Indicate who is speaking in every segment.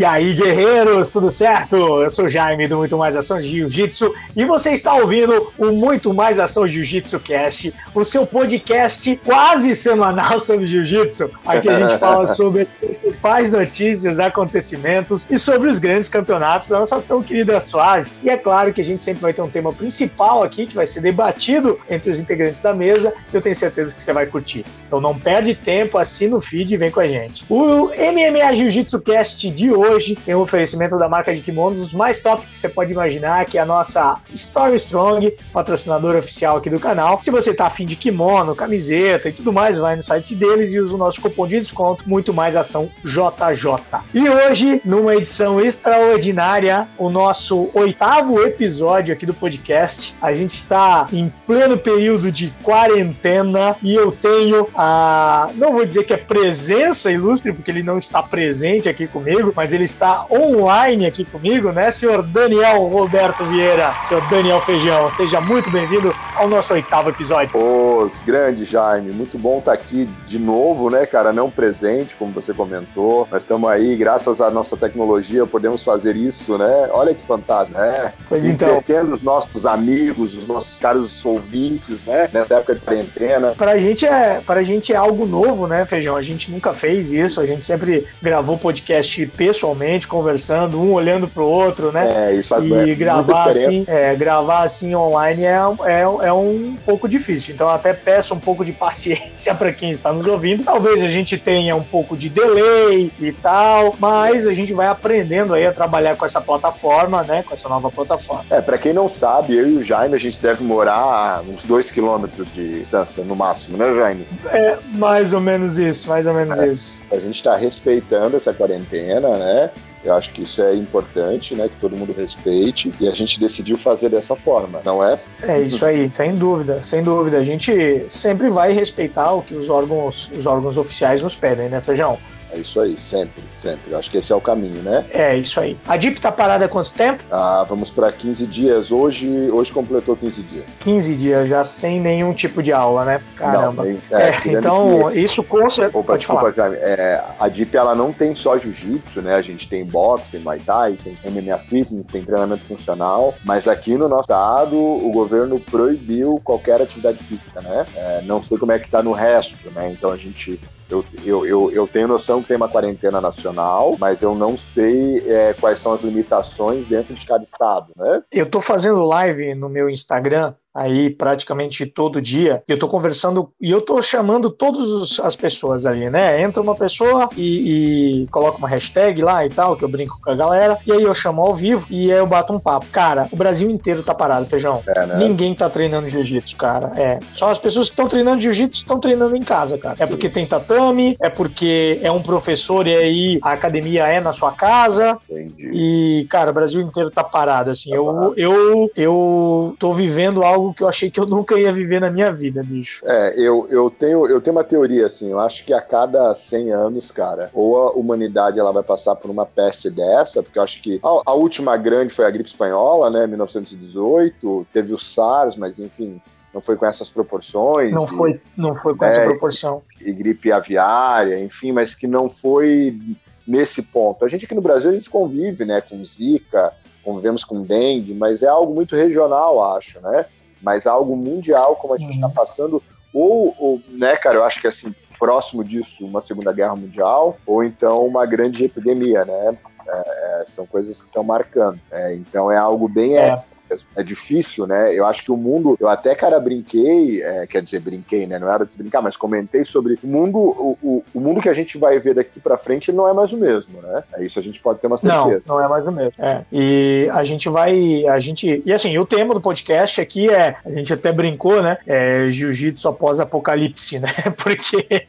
Speaker 1: E aí, guerreiros, tudo certo? Eu sou o Jaime do Muito Mais Ação Jiu-Jitsu e você está ouvindo o Muito Mais Ação Jiu-Jitsu Cast, o seu podcast quase semanal sobre Jiu-Jitsu. Aqui a gente fala sobre as principais notícias, acontecimentos e sobre os grandes campeonatos da nossa tão querida Suave. E é claro que a gente sempre vai ter um tema principal aqui que vai ser debatido entre os integrantes da mesa. Eu tenho certeza que você vai curtir. Então não perde tempo, assina o feed e vem com a gente. O MMA Jiu-Jitsu Cast de hoje hoje tem um oferecimento da marca de kimonos, os mais top que você pode imaginar, que é a nossa Story Strong, patrocinadora oficial aqui do canal. Se você tá afim de kimono, camiseta e tudo mais, vai no site deles e usa o nosso cupom de desconto, muito mais ação JJ. E hoje, numa edição extraordinária, o nosso oitavo episódio aqui do podcast, a gente está em pleno período de quarentena e eu tenho a, não vou dizer que é presença ilustre, porque ele não está presente aqui comigo, mas ele ele está online aqui comigo, né, senhor Daniel Roberto Vieira, senhor Daniel Feijão. Seja muito bem-vindo ao nosso oitavo episódio.
Speaker 2: Os grande Jaime, muito bom estar aqui de novo, né, cara? Não presente, como você comentou. Nós estamos aí, graças à nossa tecnologia, podemos fazer isso, né? Olha que fantástico, né?
Speaker 1: Pois então.
Speaker 2: os nossos amigos, os nossos caros ouvintes, né? Nessa época de quarentena.
Speaker 1: Pra gente é, pra gente é algo novo, né, Feijão? A gente nunca fez isso, a gente sempre gravou podcast pessoal pessoalmente, conversando, um olhando pro outro, né?
Speaker 2: É, isso
Speaker 1: E é gravar assim, é, gravar assim online é, é, é um pouco difícil. Então até peço um pouco de paciência para quem está nos ouvindo. Talvez a gente tenha um pouco de delay e tal, mas a gente vai aprendendo aí a trabalhar com essa plataforma, né? Com essa nova plataforma.
Speaker 2: É, para quem não sabe, eu e o Jaime, a gente deve morar a uns dois quilômetros de distância no máximo, né, Jaime?
Speaker 1: É, mais ou menos isso, mais ou menos
Speaker 2: é.
Speaker 1: isso.
Speaker 2: A gente está respeitando essa quarentena, né? Eu acho que isso é importante, né? Que todo mundo respeite. E a gente decidiu fazer dessa forma, não é?
Speaker 1: É isso aí, sem dúvida, sem dúvida. A gente sempre vai respeitar o que os órgãos, os órgãos oficiais nos pedem, né, Feijão?
Speaker 2: É isso aí, sempre, sempre. Acho que esse é o caminho, né?
Speaker 1: É, isso aí. A DIP tá parada há quanto tempo?
Speaker 2: Ah, vamos para 15 dias. Hoje, hoje completou 15 dias.
Speaker 1: 15 dias, já sem nenhum tipo de aula, né? Caramba.
Speaker 2: Não,
Speaker 1: é, é, então, que... isso com certeza.
Speaker 2: Opa, desculpa, Jaime. É, a DIP ela não tem só jiu-jitsu, né? A gente tem boxe, tem muay thai, tem MMA fitness, tem treinamento funcional. Mas aqui no nosso estado, o governo proibiu qualquer atividade física, né? É, não sei como é que tá no resto, né? Então a gente eu, eu, eu, eu, tenho noção que tem uma quarentena nacional, mas eu não sei é, quais são as limitações dentro de cada estado, né?
Speaker 1: Eu estou fazendo live no meu Instagram aí praticamente todo dia. Eu tô conversando e eu tô chamando todas as pessoas ali, né? Entra uma pessoa e, e, coloca uma hashtag lá e tal, que eu brinco com a galera, e aí eu chamo ao vivo e aí eu bato um papo. Cara, o Brasil inteiro tá parado, feijão. É, né? Ninguém tá treinando jiu-jitsu, cara. É. Só as pessoas que estão treinando jiu-jitsu estão treinando em casa, cara. É Sim. É porque tem tatame, é porque é um professor e aí a academia é na sua casa. Entendi. E, cara, o Brasil inteiro tá parado, assim. Tá eu, parado. eu, eu tô vivendo algo algo que eu achei que eu nunca ia viver na minha vida, bicho.
Speaker 2: É, eu, eu, tenho, eu tenho uma teoria, assim, eu acho que a cada 100 anos, cara, ou a humanidade ela vai passar por uma peste dessa, porque eu acho que a, a última grande foi a gripe espanhola, né, 1918, teve o SARS, mas enfim, não foi com essas proporções.
Speaker 1: Não foi, não foi com é, essa proporção.
Speaker 2: E, e gripe aviária, enfim, mas que não foi nesse ponto. A gente aqui no Brasil a gente convive, né, com Zika, convivemos com dengue, mas é algo muito regional, acho, né? Mas algo mundial como a gente está uhum. passando, ou, ou, né, cara, eu acho que assim, próximo disso, uma Segunda Guerra Mundial, ou então uma grande epidemia, né? É, é são coisas que estão marcando. É, então é algo bem é é difícil, né? Eu acho que o mundo, eu até, cara, brinquei, é, quer dizer, brinquei, né? Não era de brincar, mas comentei sobre o mundo, o, o, o mundo que a gente vai ver daqui para frente não é mais o mesmo, né? É isso a gente pode ter uma certeza.
Speaker 1: Não, não é mais o mesmo. É. E a gente vai, a gente, e assim, o tema do podcast aqui é, a gente até brincou, né? É jiu-jitsu após apocalipse, né? Porque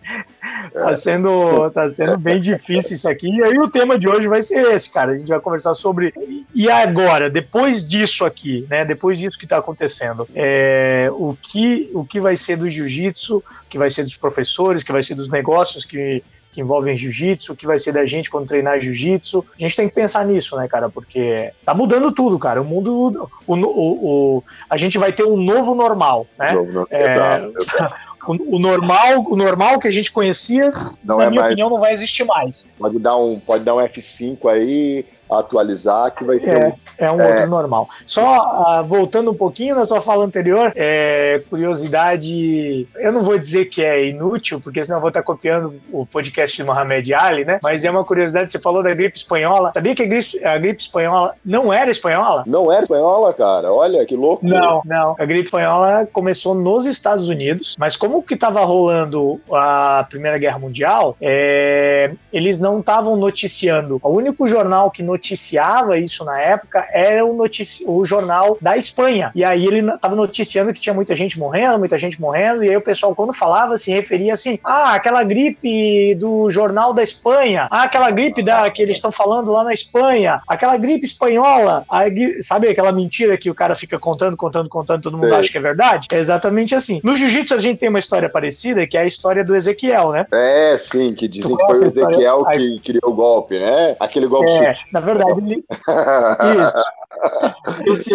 Speaker 1: tá sendo, tá sendo bem difícil isso aqui. E aí o tema de hoje vai ser esse, cara. A gente vai conversar sobre e agora, depois disso aqui, né? Depois disso que está acontecendo, é, o que o que vai ser do jiu-jitsu, que vai ser dos professores, que vai ser dos negócios que, que envolvem jiu-jitsu, o que vai ser da gente quando treinar jiu-jitsu. A gente tem que pensar nisso, né, cara? Porque tá mudando tudo, cara. O mundo, o, o, o a gente vai ter um novo normal, né? Novo, é, o, o, normal, o normal que a gente conhecia, não na é minha mais... opinião, não vai existir mais.
Speaker 2: Pode dar um, pode dar um F5 aí, atualizar, que vai ser.
Speaker 1: É, um, é um é... outro normal. Só uh, voltando um pouquinho na tua fala anterior, é, curiosidade, eu não vou dizer que é inútil, porque senão eu vou estar copiando o podcast de Mohamed Ali, né? Mas é uma curiosidade, você falou da gripe espanhola. Sabia que a gripe, a gripe espanhola não era espanhola?
Speaker 2: Não era espanhola, cara. Olha que louco.
Speaker 1: Não, não. A gripe espanhola começou nos Estados Unidos, mas como que estava rolando a Primeira Guerra Mundial, é, eles não estavam noticiando. O único jornal que noticiava noticiava isso na época era o, notici o jornal da Espanha. E aí ele estava noticiando que tinha muita gente morrendo, muita gente morrendo, e aí o pessoal, quando falava, se referia assim: ah, aquela gripe do jornal da Espanha, ah, aquela gripe da, que eles estão falando lá na Espanha, aquela gripe espanhola, aí, sabe aquela mentira que o cara fica contando, contando, contando, todo mundo acha que é verdade? É exatamente assim. No jiu-jitsu a gente tem uma história parecida, que é a história do Ezequiel, né?
Speaker 2: É, sim, que dizem que foi o Ezequiel que criou o golpe, né? Aquele golpe.
Speaker 1: É, na verdade ele... Isso. Esse,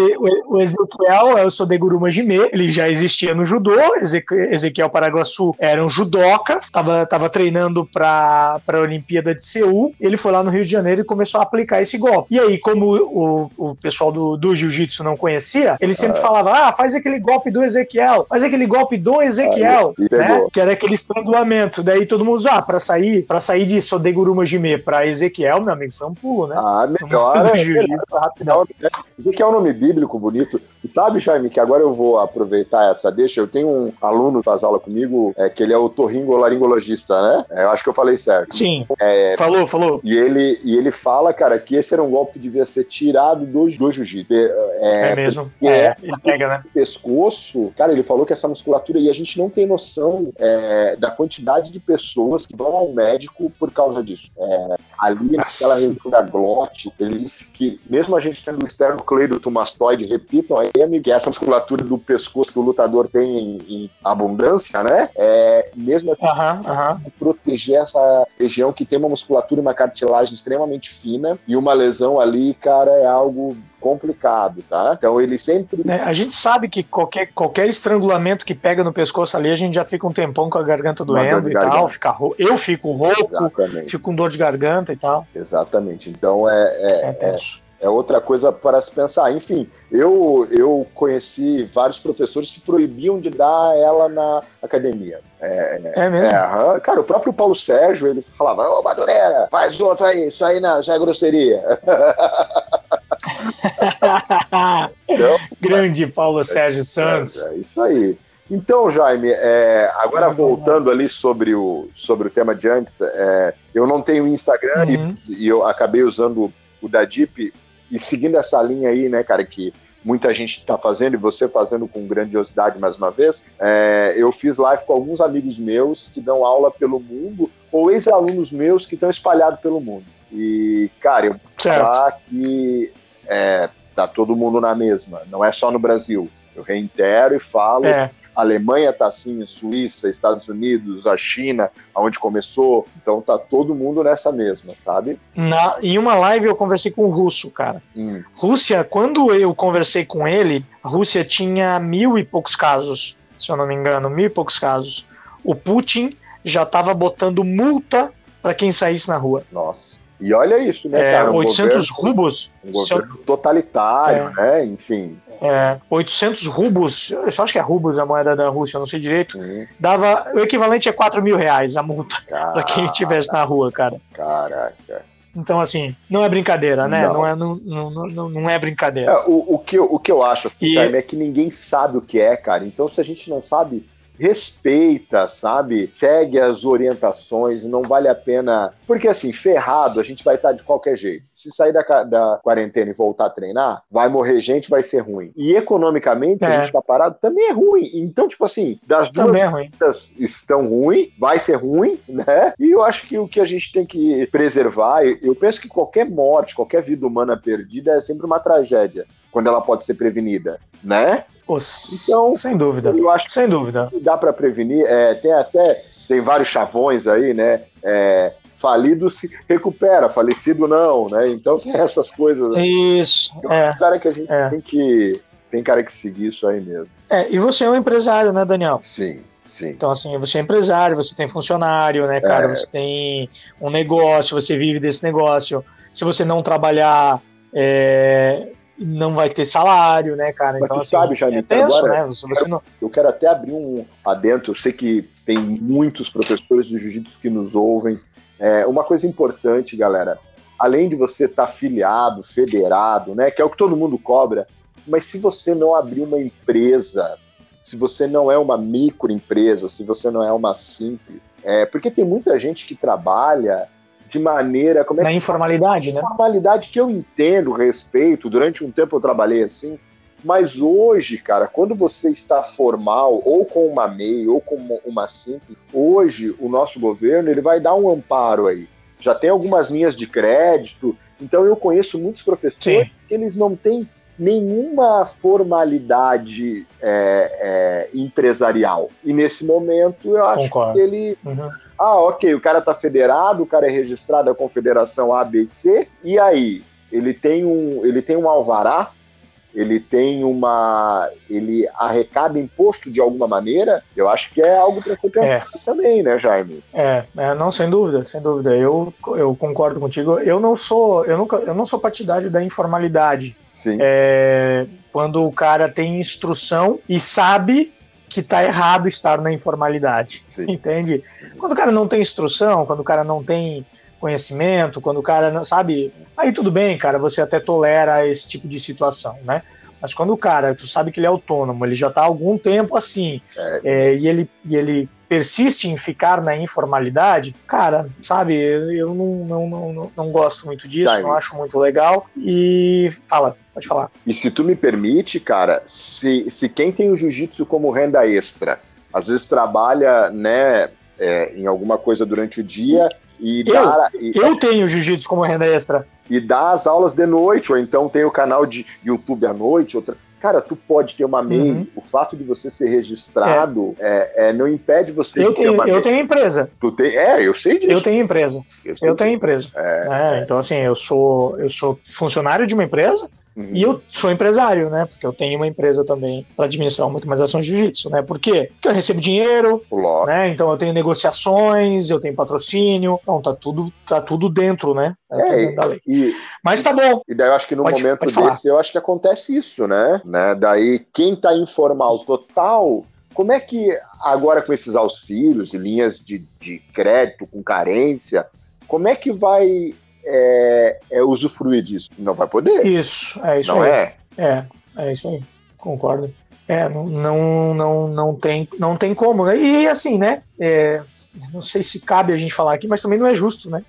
Speaker 1: o, Ezequiel é o Sodeguru Majime, ele já existia no judô. Ezequiel Paraguaçu era um judoca, estava tava treinando para a Olimpíada de Seul. Ele foi lá no Rio de Janeiro e começou a aplicar esse golpe. E aí, como o, o pessoal do, do jiu-jitsu não conhecia, ele sempre ah. falava: ah, faz aquele golpe do Ezequiel, faz aquele golpe do Ezequiel, né? que era aquele estrangulamento. Daí todo mundo, ah, para sair, para sair de Sodeguru Majime para Ezequiel, meu amigo, foi um pulo, né?
Speaker 2: Ah, melhor. É. O que é um nome bíblico bonito? E sabe, Jaime, que agora eu vou aproveitar essa deixa. Eu tenho um aluno que faz aula comigo, é, que ele é o torringolaringologista, né? É, eu acho que eu falei certo.
Speaker 1: Sim. É, falou, falou.
Speaker 2: E ele, e ele fala, cara, que esse era um golpe que devia ser tirado do, do jiu-jitsu.
Speaker 1: É, é, mesmo. É, ele pega, né?
Speaker 2: Pescoço, cara, ele falou que essa musculatura, e a gente não tem noção é, da quantidade de pessoas que vão ao médico por causa disso. É, ali naquela região da glote, ele disse que, mesmo a gente tendo o externo cleidotomastoide, repitam aí, que é essa musculatura do pescoço que o lutador tem em, em abundância, né? É, mesmo assim,
Speaker 1: uhum,
Speaker 2: proteger essa região que tem uma musculatura e uma cartilagem extremamente fina e uma lesão ali, cara, é algo complicado, tá? Então ele sempre.
Speaker 1: É, a gente sabe que qualquer, qualquer estrangulamento que pega no pescoço ali, a gente já fica um tempão com a garganta doendo e garganta. tal. Fica ro... Eu fico rouco, Exatamente. fico com dor de garganta e tal.
Speaker 2: Exatamente. Então é, é, é, é é outra coisa para se pensar. Enfim, eu, eu conheci vários professores que proibiam de dar ela na academia.
Speaker 1: É, é mesmo?
Speaker 2: É, cara, o próprio Paulo Sérgio, ele falava, ô Madureira, faz outro aí, isso aí não, já é grosseria.
Speaker 1: então, Grande Paulo Sérgio Santos.
Speaker 2: É, é, isso aí. Então, Jaime, é, agora voltando ali sobre o, sobre o tema de antes, é, eu não tenho Instagram uhum. e, e, eu acabei usando o da Deep e seguindo essa linha aí, né, cara, que muita gente está fazendo e você fazendo com grandiosidade mais uma vez, é, eu fiz live com alguns amigos meus que dão aula pelo mundo ou ex-alunos meus que estão espalhados pelo mundo. E, cara, eu falar que é, tá todo mundo na mesma, não é só no Brasil. Eu reitero e falo é. A Alemanha está assim, Suíça, Estados Unidos, a China, aonde começou. Então tá todo mundo nessa mesma, sabe?
Speaker 1: Na, em uma live eu conversei com o russo, cara. Hum. Rússia, quando eu conversei com ele, a Rússia tinha mil e poucos casos, se eu não me engano, mil e poucos casos. O Putin já estava botando multa para quem saísse na rua.
Speaker 2: Nossa. E olha isso, né,
Speaker 1: é, cara? Um 800 governo, rublos.
Speaker 2: Um governo totalitário, é. né? Enfim.
Speaker 1: É, 800 rublos, eu só acho que é rublos a moeda da Rússia, não sei direito. Dava. O equivalente a 4 mil reais a multa para quem estivesse na rua, cara.
Speaker 2: Caraca.
Speaker 1: Então, assim, não é brincadeira, né? Não, não, é, não, não, não, não é brincadeira. É,
Speaker 2: o, o, que, eu, o que eu acho e... é que ninguém sabe o que é, cara. Então, se a gente não sabe respeita, sabe? Segue as orientações, não vale a pena. Porque assim, ferrado, a gente vai estar de qualquer jeito. Se sair da, da quarentena e voltar a treinar, vai morrer gente, vai ser ruim. E economicamente, é. a gente tá parado, também é ruim. Então, tipo assim, das duas
Speaker 1: também é ruim.
Speaker 2: estão ruim, vai ser ruim, né? E eu acho que o que a gente tem que preservar, eu penso que qualquer morte, qualquer vida humana perdida é sempre uma tragédia, quando ela pode ser prevenida, né?
Speaker 1: então, sem dúvida.
Speaker 2: Eu acho sem dúvida. dá para prevenir. É, tem até tem vários chavões aí, né? É, falido se recupera, falecido não, né? Então tem essas coisas.
Speaker 1: Isso.
Speaker 2: Então, é, cara que a gente é. tem que tem cara que seguir isso aí mesmo.
Speaker 1: É, e você é um empresário, né, Daniel?
Speaker 2: Sim.
Speaker 1: Sim. Então, assim, você é empresário, você tem funcionário, né, cara? É. Você tem um negócio, você vive desse negócio. Se você não trabalhar, é, não vai ter salário, né, cara?
Speaker 2: Mas então, tu assim, sabe, Jaime, é tenso, agora, né? Você quero, não... Eu quero até abrir um adentro. Eu sei que tem muitos professores de jiu-jitsu que nos ouvem. É, uma coisa importante, galera, além de você estar tá filiado, federado, né, que é o que todo mundo cobra, mas se você não abrir uma empresa, se você não é uma microempresa, se você não é uma simples, é, porque tem muita gente que trabalha de maneira. Como é
Speaker 1: Na
Speaker 2: que,
Speaker 1: informalidade, né?
Speaker 2: Informalidade que eu entendo, respeito. Durante um tempo eu trabalhei assim. Mas hoje, cara, quando você está formal, ou com uma MEI, ou com uma simples, hoje o nosso governo ele vai dar um amparo aí. Já tem algumas linhas de crédito. Então eu conheço muitos professores Sim. que eles não têm nenhuma formalidade é, é, empresarial. E nesse momento eu acho Concordo. que ele. Uhum. Ah, ok, o cara está federado, o cara é registrado à Confederação ABC, e aí? Ele tem um, ele tem um alvará, ele tem uma. ele arrecada imposto de alguma maneira, eu acho que é algo para ser pensado é. também, né, Jaime?
Speaker 1: É, é, não, sem dúvida, sem dúvida. Eu, eu concordo contigo. Eu não sou, eu nunca, eu não sou partidário da informalidade.
Speaker 2: Sim.
Speaker 1: É, quando o cara tem instrução e sabe que está errado estar na informalidade, Sim. entende? Quando o cara não tem instrução, quando o cara não tem conhecimento, quando o cara não sabe, aí tudo bem, cara, você até tolera esse tipo de situação, né? Mas quando o cara, tu sabe que ele é autônomo, ele já está há algum tempo assim, é. É, e, ele, e ele persiste em ficar na informalidade, cara, sabe, eu não, não, não, não gosto muito disso, tá, não acho muito legal. E fala, pode falar.
Speaker 2: E se tu me permite, cara, se, se quem tem o jiu-jitsu como renda extra, às vezes trabalha, né, é, em alguma coisa durante o dia e
Speaker 1: eu. E, eu tenho jiu-jitsu como renda extra.
Speaker 2: E dá as aulas de noite, ou então tem o canal de YouTube à noite, outra. Cara, tu pode ter uma MEI. Uhum. O fato de você ser registrado é. É, é não impede você
Speaker 1: eu
Speaker 2: de
Speaker 1: tenho,
Speaker 2: ter uma
Speaker 1: Eu tenho empresa.
Speaker 2: Tu tem, é, eu sei disso.
Speaker 1: Eu tenho empresa. Eu, eu tenho empresa. É, é, então, assim, eu sou, eu sou funcionário de uma empresa Uhum. E eu sou empresário, né? Porque eu tenho uma empresa também para administrar muito mais ações de jiu-jitsu, né? Por quê? Porque eu recebo dinheiro, né? Então eu tenho negociações, eu tenho patrocínio, então tá tudo, tá tudo dentro, né?
Speaker 2: Tá é, lei. E, Mas tá bom. E daí eu acho que no pode, momento pode desse, eu acho que acontece isso, né? né? Daí quem tá informal total como é que agora com esses auxílios e linhas de, de crédito com carência, como é que vai é, é usufruir disso. Não vai poder.
Speaker 1: Isso, é isso
Speaker 2: não
Speaker 1: aí.
Speaker 2: É?
Speaker 1: é, é isso aí. Concordo. É, não, não, não, não, tem, não tem como, né? E assim, né? É, não sei se cabe a gente falar aqui, mas também não é justo, né?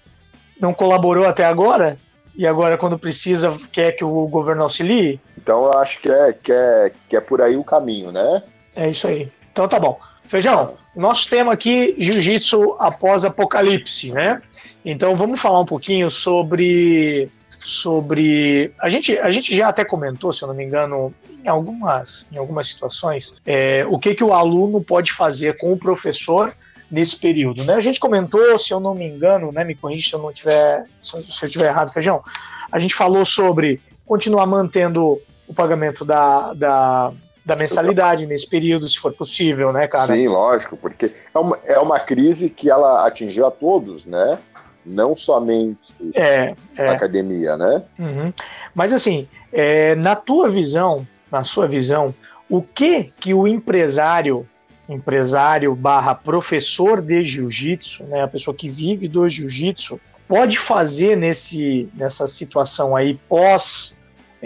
Speaker 1: Não colaborou até agora e agora, quando precisa, quer que o governo auxilie?
Speaker 2: Então, eu acho que é, que é, que é por aí o caminho, né?
Speaker 1: É isso aí. Então, tá bom. Feijão, nosso tema aqui, jiu-jitsu após apocalipse, né? Então vamos falar um pouquinho sobre sobre a gente a gente já até comentou, se eu não me engano, em algumas em algumas situações, é, o que que o aluno pode fazer com o professor nesse período, né? A gente comentou, se eu não me engano, né? Me corrija se eu não tiver se eu estiver errado, feijão. A gente falou sobre continuar mantendo o pagamento da, da da mensalidade nesse período, se for possível, né, cara?
Speaker 2: Sim, lógico, porque é uma, é uma crise que ela atingiu a todos, né? Não somente
Speaker 1: é,
Speaker 2: é. a academia, né?
Speaker 1: Uhum. Mas assim, é, na tua visão, na sua visão, o que que o empresário, empresário barra professor de jiu-jitsu, né, a pessoa que vive do jiu-jitsu, pode fazer nesse, nessa situação aí pós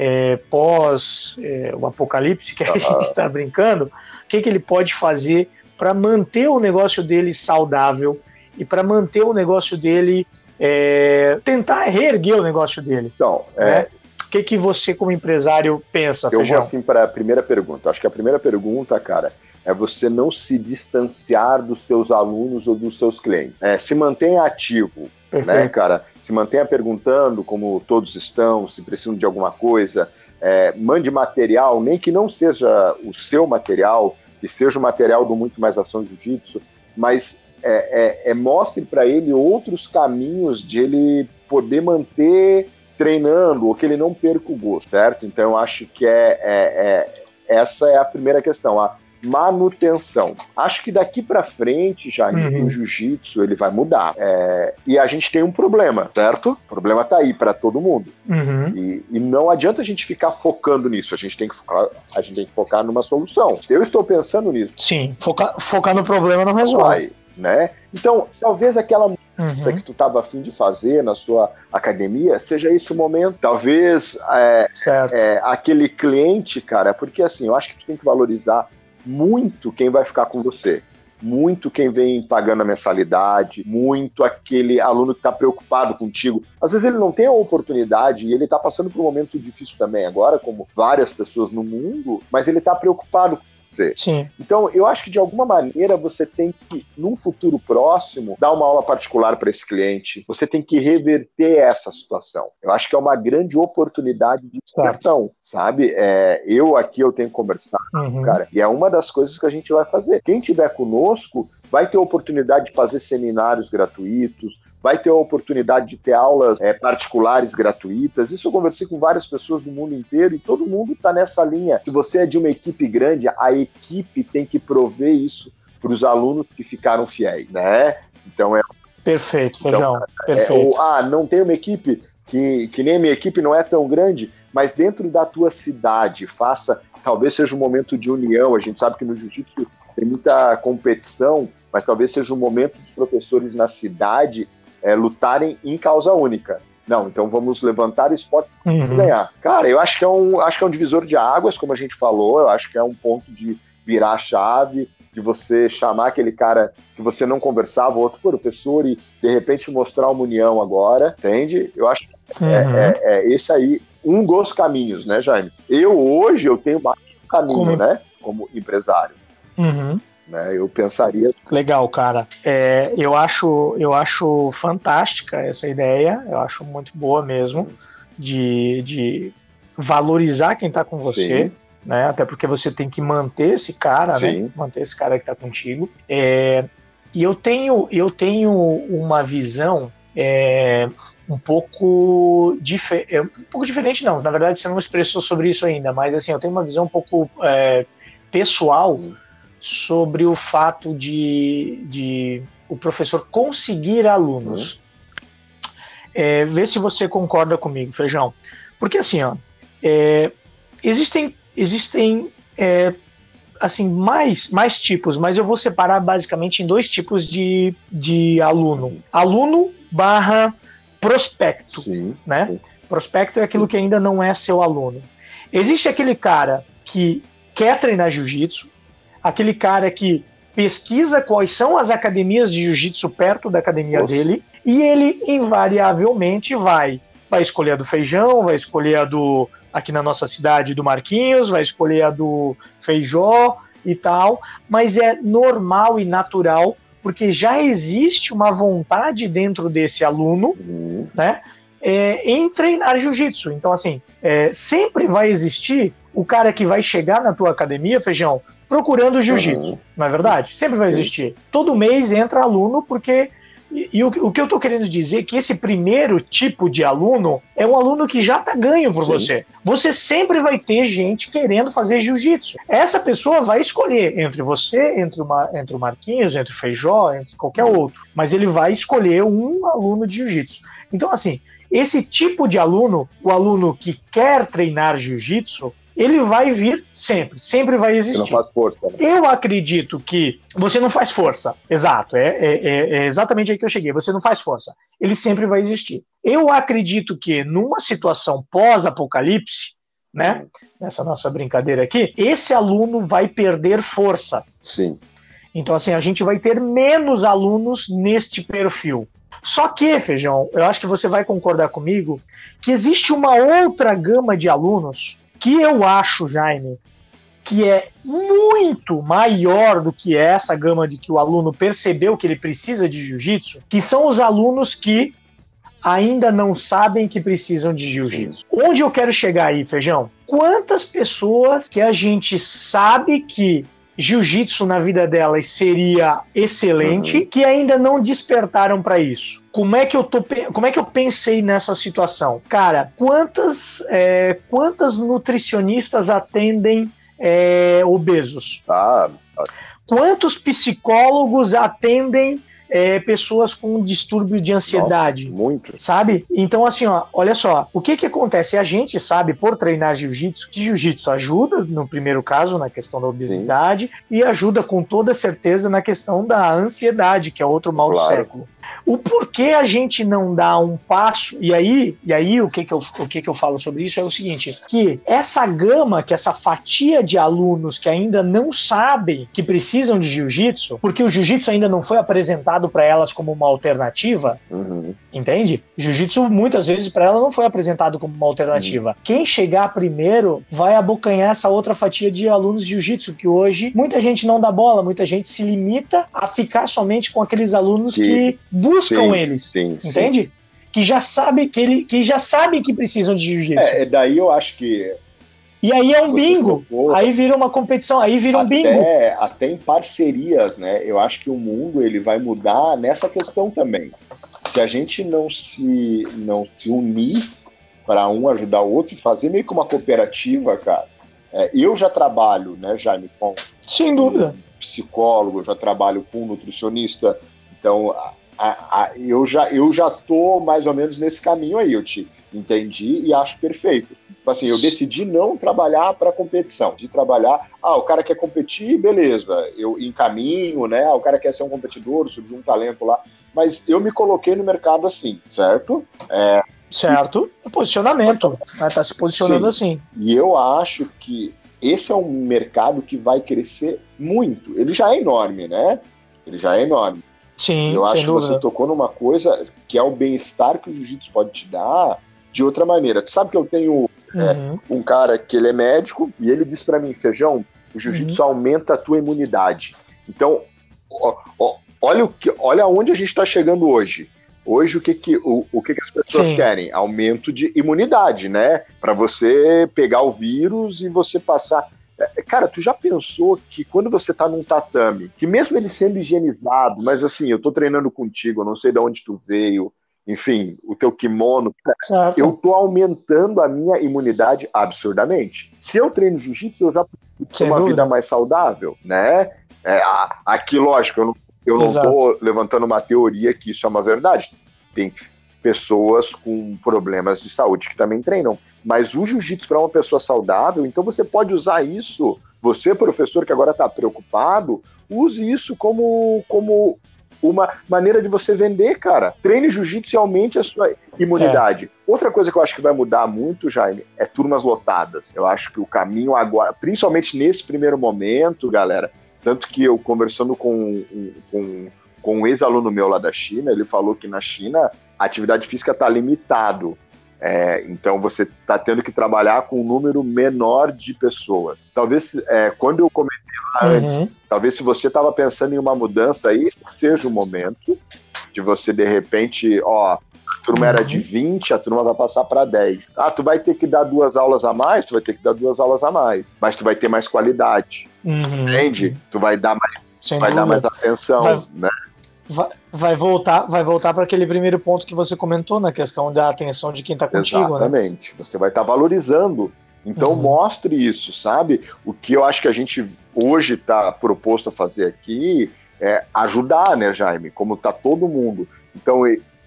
Speaker 1: é, pós é, o apocalipse que a gente está brincando, o que, que ele pode fazer para manter o negócio dele saudável e para manter o negócio dele, é, tentar reerguer o negócio dele.
Speaker 2: Então,
Speaker 1: é, né? O que, que você, como empresário, pensa,
Speaker 2: Eu Feijão? vou assim para a primeira pergunta. Acho que a primeira pergunta, cara, é você não se distanciar dos teus alunos ou dos teus clientes. É, se mantenha ativo, né, Perfeito. né, cara? Se mantenha perguntando como todos estão, se precisam de alguma coisa, é, mande material, nem que não seja o seu material, que seja o material do Muito Mais Ação Jiu-Jitsu, mas é, é, é mostre para ele outros caminhos de ele poder manter treinando, ou que ele não perca o certo? Então eu acho que é, é, é essa é a primeira questão. A, manutenção. Acho que daqui para frente, já uhum. o jiu-jitsu ele vai mudar. É, e a gente tem um problema, certo? O problema tá aí para todo mundo. Uhum. E, e, não adianta a gente ficar focando nisso. A gente tem que focar, a gente tem que focar numa solução. Eu estou pensando nisso.
Speaker 1: Sim, focar, focar no problema não resolve. Vai,
Speaker 2: né? Então, talvez aquela uhum. que tu estava afim de fazer na sua academia, seja esse o momento. Talvez é, é, aquele cliente, cara, porque assim, eu acho que tu tem que valorizar muito quem vai ficar com você. Muito quem vem pagando a mensalidade, muito aquele aluno que está preocupado contigo. Às vezes ele não tem a oportunidade e ele está passando por um momento difícil também agora, como várias pessoas no mundo, mas ele está preocupado
Speaker 1: dizer. Sim.
Speaker 2: Então, eu acho que de alguma maneira você tem que, num futuro próximo, dar uma aula particular para esse cliente. Você tem que reverter essa situação. Eu acho que é uma grande oportunidade de discussão, sabe? É, eu aqui eu tenho conversado, uhum. cara, e é uma das coisas que a gente vai fazer. Quem tiver conosco vai ter oportunidade de fazer seminários gratuitos, vai ter a oportunidade de ter aulas é, particulares gratuitas. Isso eu conversei com várias pessoas do mundo inteiro e todo mundo está nessa linha. Se você é de uma equipe grande, a equipe tem que prover isso para os alunos que ficaram fiéis, né?
Speaker 1: Então é perfeito, então, feijão, então, perfeito. É,
Speaker 2: ou, ah, não tem uma equipe que, que nem a minha equipe não é tão grande, mas dentro da tua cidade, faça, talvez seja um momento de união. A gente sabe que no jiu-jitsu tem muita competição, mas talvez seja um momento dos professores na cidade é, lutarem em causa única. Não, então vamos levantar esporte e uhum. ganhar. Cara, eu acho que, é um, acho que é um divisor de águas, como a gente falou, eu acho que é um ponto de virar a chave, de você chamar aquele cara que você não conversava, outro professor, e de repente mostrar uma união agora, entende? Eu acho que é, uhum. é, é, é, esse aí um dos caminhos, né, Jaime? Eu hoje eu tenho mais um caminho, como... né, como empresário.
Speaker 1: Uhum.
Speaker 2: Né? Eu pensaria.
Speaker 1: Legal, cara. É, eu, acho, eu acho fantástica essa ideia, eu acho muito boa mesmo, de, de valorizar quem está com você. Sim. Né? Até porque você tem que manter esse cara, né? Manter esse cara que está contigo. É, e eu tenho, eu tenho uma visão é, um pouco diferente. É, um pouco diferente, não. Na verdade, você não expressou sobre isso ainda, mas assim, eu tenho uma visão um pouco é, pessoal sobre o fato de, de o professor conseguir alunos. Uhum. É, vê se você concorda comigo, Feijão. Porque assim, ó, é, existem, existem é, assim, mais, mais tipos, mas eu vou separar basicamente em dois tipos de, de aluno. Aluno barra prospecto, sim, né? Sim. Prospecto é aquilo que ainda não é seu aluno. Existe aquele cara que quer treinar jiu-jitsu, aquele cara que pesquisa quais são as academias de jiu-jitsu perto da academia Nossa. dele e ele invariavelmente vai vai escolher a do Feijão, vai escolher a do aqui na nossa cidade do Marquinhos, vai escolher a do Feijó e tal, mas é normal e natural porque já existe uma vontade dentro desse aluno, uhum. né, é, em treinar jiu-jitsu. Então assim, é, sempre vai existir o cara que vai chegar na tua academia, Feijão, procurando jiu-jitsu, uhum. não é verdade? Sempre vai existir. Todo mês entra aluno porque. E, e o, o, que eu estou querendo dizer é que esse primeiro tipo de aluno é um aluno que já está ganho por Sim. você. Você sempre vai ter gente querendo fazer jiu-jitsu. Essa pessoa vai escolher entre você, entre, uma, entre o Marquinhos, entre o Feijó, entre qualquer outro. Mas ele vai escolher um aluno de jiu-jitsu. Então, assim, esse tipo de aluno, o aluno que quer treinar jiu-jitsu, ele vai vir sempre, sempre vai existir. Você não faz força. Né? Eu acredito que você não faz força, exato, é, é, é, é, exatamente aí que eu cheguei. Você não faz força, ele sempre vai existir. Eu acredito que numa situação pós-apocalipse, né, nessa nossa brincadeira aqui, esse aluno vai perder força.
Speaker 2: Sim.
Speaker 1: Então, assim, a gente vai ter menos alunos neste perfil. Só que, Feijão, eu acho que você vai concordar comigo que existe uma outra gama de alunos que eu acho, Jaime, que é muito maior do que essa gama de que o aluno percebeu que ele precisa de jiu-jitsu, que são os alunos que ainda não sabem que precisam de jiu-jitsu. Onde eu quero chegar aí, Feijão? Quantas pessoas que a gente sabe que jiu-jitsu na vida delas seria excelente, uhum. que ainda não despertaram para isso. Como é que eu tô, como é que eu pensei nessa situação? Cara, quantas é, quantas nutricionistas atendem é, obesos?
Speaker 2: Ah,
Speaker 1: Quantos psicólogos atendem é, pessoas com distúrbio de ansiedade.
Speaker 2: Nossa, muito.
Speaker 1: Sabe? Então, assim, ó, olha só, o que que acontece? A gente sabe, por treinar jiu-jitsu, que jiu-jitsu ajuda, no primeiro caso, na questão da obesidade, Sim. e ajuda com toda certeza na questão da ansiedade, que é outro mal claro. do século. O porquê a gente não dá um passo, e aí, e aí o, que, que, eu, o que, que eu falo sobre isso é o seguinte: que essa gama, que essa fatia de alunos que ainda não sabem que precisam de jiu-jitsu, porque o jiu-jitsu ainda não foi apresentado para elas como uma alternativa, uhum. entende? Jiu-jitsu muitas vezes para ela não foi apresentado como uma alternativa. Uhum. Quem chegar primeiro vai abocanhar essa outra fatia de alunos de jiu-jitsu, que hoje muita gente não dá bola, muita gente se limita a ficar somente com aqueles alunos Sim. que buscam sim, eles, sim, entende? Sim. Que já sabe que ele, que já sabe que precisam de jiu-jitsu.
Speaker 2: É, daí eu acho que
Speaker 1: e aí é um bingo. aí vira uma competição, aí vira um
Speaker 2: até,
Speaker 1: bingo.
Speaker 2: Até em parcerias, né? Eu acho que o mundo ele vai mudar nessa questão também. Se a gente não se não se unir para um ajudar o outro e fazer meio que uma cooperativa, cara. É, eu já trabalho, né, Jaime, com
Speaker 1: Sem dúvida.
Speaker 2: Um psicólogo, já trabalho com um nutricionista. Então, a, a, eu, já, eu já tô mais ou menos nesse caminho aí, eu te entendi e acho perfeito. Tipo assim, eu decidi não trabalhar para competição, de trabalhar, ah, o cara quer competir, beleza, eu encaminho, né? Ah, o cara quer ser um competidor, surgiu um talento lá, mas eu me coloquei no mercado assim, certo?
Speaker 1: É, certo, posicionamento, né? tá se posicionando Sim. assim.
Speaker 2: E eu acho que esse é um mercado que vai crescer muito. Ele já é enorme, né? Ele já é enorme.
Speaker 1: Sim,
Speaker 2: eu acho
Speaker 1: que dúvida.
Speaker 2: você tocou numa coisa que é o bem-estar que o jiu-jitsu pode te dar de outra maneira. Tu sabe que eu tenho uhum. é, um cara que ele é médico e ele disse para mim, feijão, o jiu-jitsu uhum. aumenta a tua imunidade. Então, ó, ó, olha o que, olha onde a gente está chegando hoje. Hoje o que que o, o que, que as pessoas Sim. querem? Aumento de imunidade, né? Para você pegar o vírus e você passar é, cara, tu já pensou que quando você tá num tatame, que mesmo ele sendo higienizado, mas assim, eu tô treinando contigo, eu não sei de onde tu veio, enfim, o teu kimono, certo. eu tô aumentando a minha imunidade absurdamente. Se eu treino jiu-jitsu, eu já tenho uma dúvida. vida mais saudável, né? É, aqui, lógico, eu não, eu não tô levantando uma teoria que isso é uma verdade. Tem pessoas com problemas de saúde que também treinam. Mas o jiu-jitsu para uma pessoa saudável, então você pode usar isso. Você, professor, que agora está preocupado, use isso como, como uma maneira de você vender, cara. Treine jiu-jitsu e aumente a sua imunidade. É. Outra coisa que eu acho que vai mudar muito, Jaime, é turmas lotadas. Eu acho que o caminho agora, principalmente nesse primeiro momento, galera, tanto que eu conversando com, com, com um ex-aluno meu lá da China, ele falou que na China a atividade física está limitado. É, então você está tendo que trabalhar com um número menor de pessoas. Talvez é, quando eu lá uhum. talvez se você estava pensando em uma mudança aí, seja o momento de você de repente, ó, a turma era de 20, uhum. a turma vai passar para 10. Ah, tu vai ter que dar duas aulas a mais, tu vai ter que dar duas aulas a mais, mas tu vai ter mais qualidade. Uhum. Entende? Tu vai dar mais, vai dar mais atenção, vai, né?
Speaker 1: vai, vai voltar, vai voltar para aquele primeiro ponto que você comentou na questão da atenção de quem está contigo.
Speaker 2: Né? Exatamente. Né? Você vai estar tá valorizando. Então uhum. mostre isso, sabe? O que eu acho que a gente hoje está proposto a fazer aqui é ajudar, né, Jaime? Como está todo mundo. Então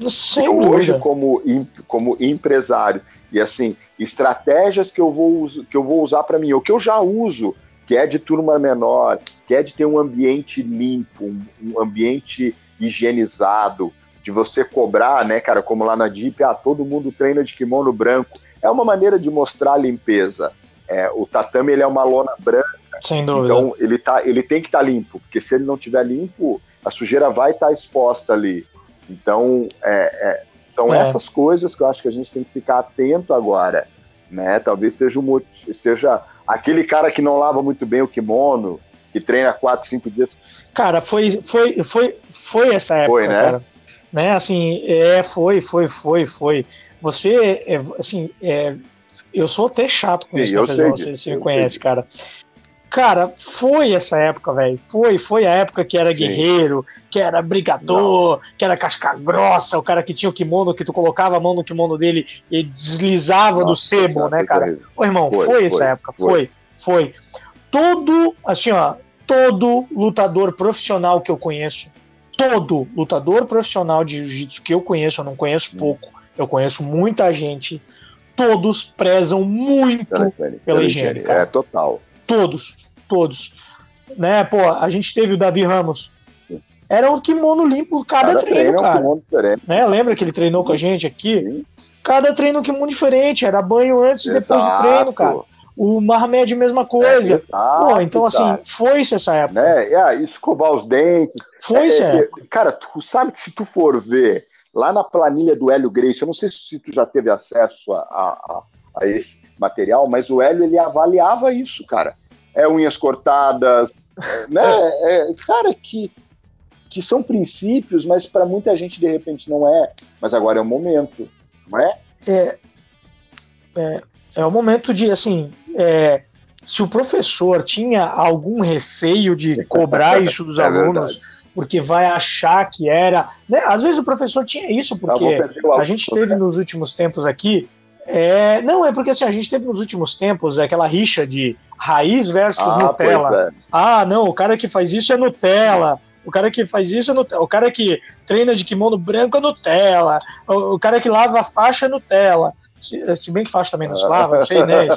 Speaker 1: Sem
Speaker 2: eu, hoje como como empresário e assim estratégias que eu vou que eu vou usar para mim, o que eu já uso que é de turma menor, que é de ter um ambiente limpo, um, um ambiente higienizado, de você cobrar, né, cara, como lá na DIP, ah, todo mundo treina de kimono branco. É uma maneira de mostrar a limpeza. É, o tatame ele é uma lona branca.
Speaker 1: Sem dúvida.
Speaker 2: Então ele, tá, ele tem que estar tá limpo, porque se ele não estiver limpo, a sujeira vai estar tá exposta ali. Então, é, é, são é. essas coisas que eu acho que a gente tem que ficar atento agora. Né? Talvez seja, um, seja aquele cara que não lava muito bem o kimono, que treina quatro, cinco dias.
Speaker 1: Cara, foi, foi, foi, foi essa época. Foi, né? Cara. Né, assim, é, foi, foi, foi, foi. Você, é, assim, é, eu sou até chato com Sim, isso, né, você, você me conhece, sei. cara. Cara, foi essa época, velho. Foi, foi a época que era guerreiro, que era brigador, Não. que era casca grossa, o cara que tinha o kimono, que tu colocava a mão no kimono dele e deslizava Nossa, do sebo, né, cara? Ô, irmão, foi, foi essa época, foi, foi. foi todo, assim, ó, todo lutador profissional que eu conheço, todo lutador profissional de jiu-jitsu que eu conheço, eu não conheço hum. pouco, eu conheço muita gente, todos prezam muito pela, higiene.
Speaker 2: É, total.
Speaker 1: Todos, todos. Né, pô, a gente teve o Davi Ramos. Era um kimono limpo cada, cada treino, cara. Um né, lembra que ele treinou com a gente aqui? Sim. Cada treino um kimono diferente, era banho antes e depois do treino, cara. O Marmed, mesma coisa. É, exato, Pô, então, assim, foi-se essa época.
Speaker 2: Né? É, escovar os dentes.
Speaker 1: Foi-se. É, é,
Speaker 2: cara, tu sabe que se tu for ver lá na planilha do Hélio Grace, eu não sei se tu já teve acesso a, a, a esse material, mas o Hélio ele avaliava isso, cara. É unhas cortadas, né? É, cara, que, que são princípios, mas para muita gente de repente não é. Mas agora é o momento, não é?
Speaker 1: É, é, é o momento de, assim, é, se o professor tinha algum receio de cobrar isso dos é alunos, porque vai achar que era. Né? Às vezes o professor tinha isso, porque a gente teve nos últimos tempos aqui. É, não, é porque assim, a gente teve nos últimos tempos aquela rixa de raiz versus ah, Nutella. É. Ah, não, o cara que faz isso é Nutella. O cara que faz isso é Nutella. O cara que treina de kimono branco é Nutella. O, o cara que lava a faixa é Nutella. Se, se, bem que faixa também não se lava, não sei, né? É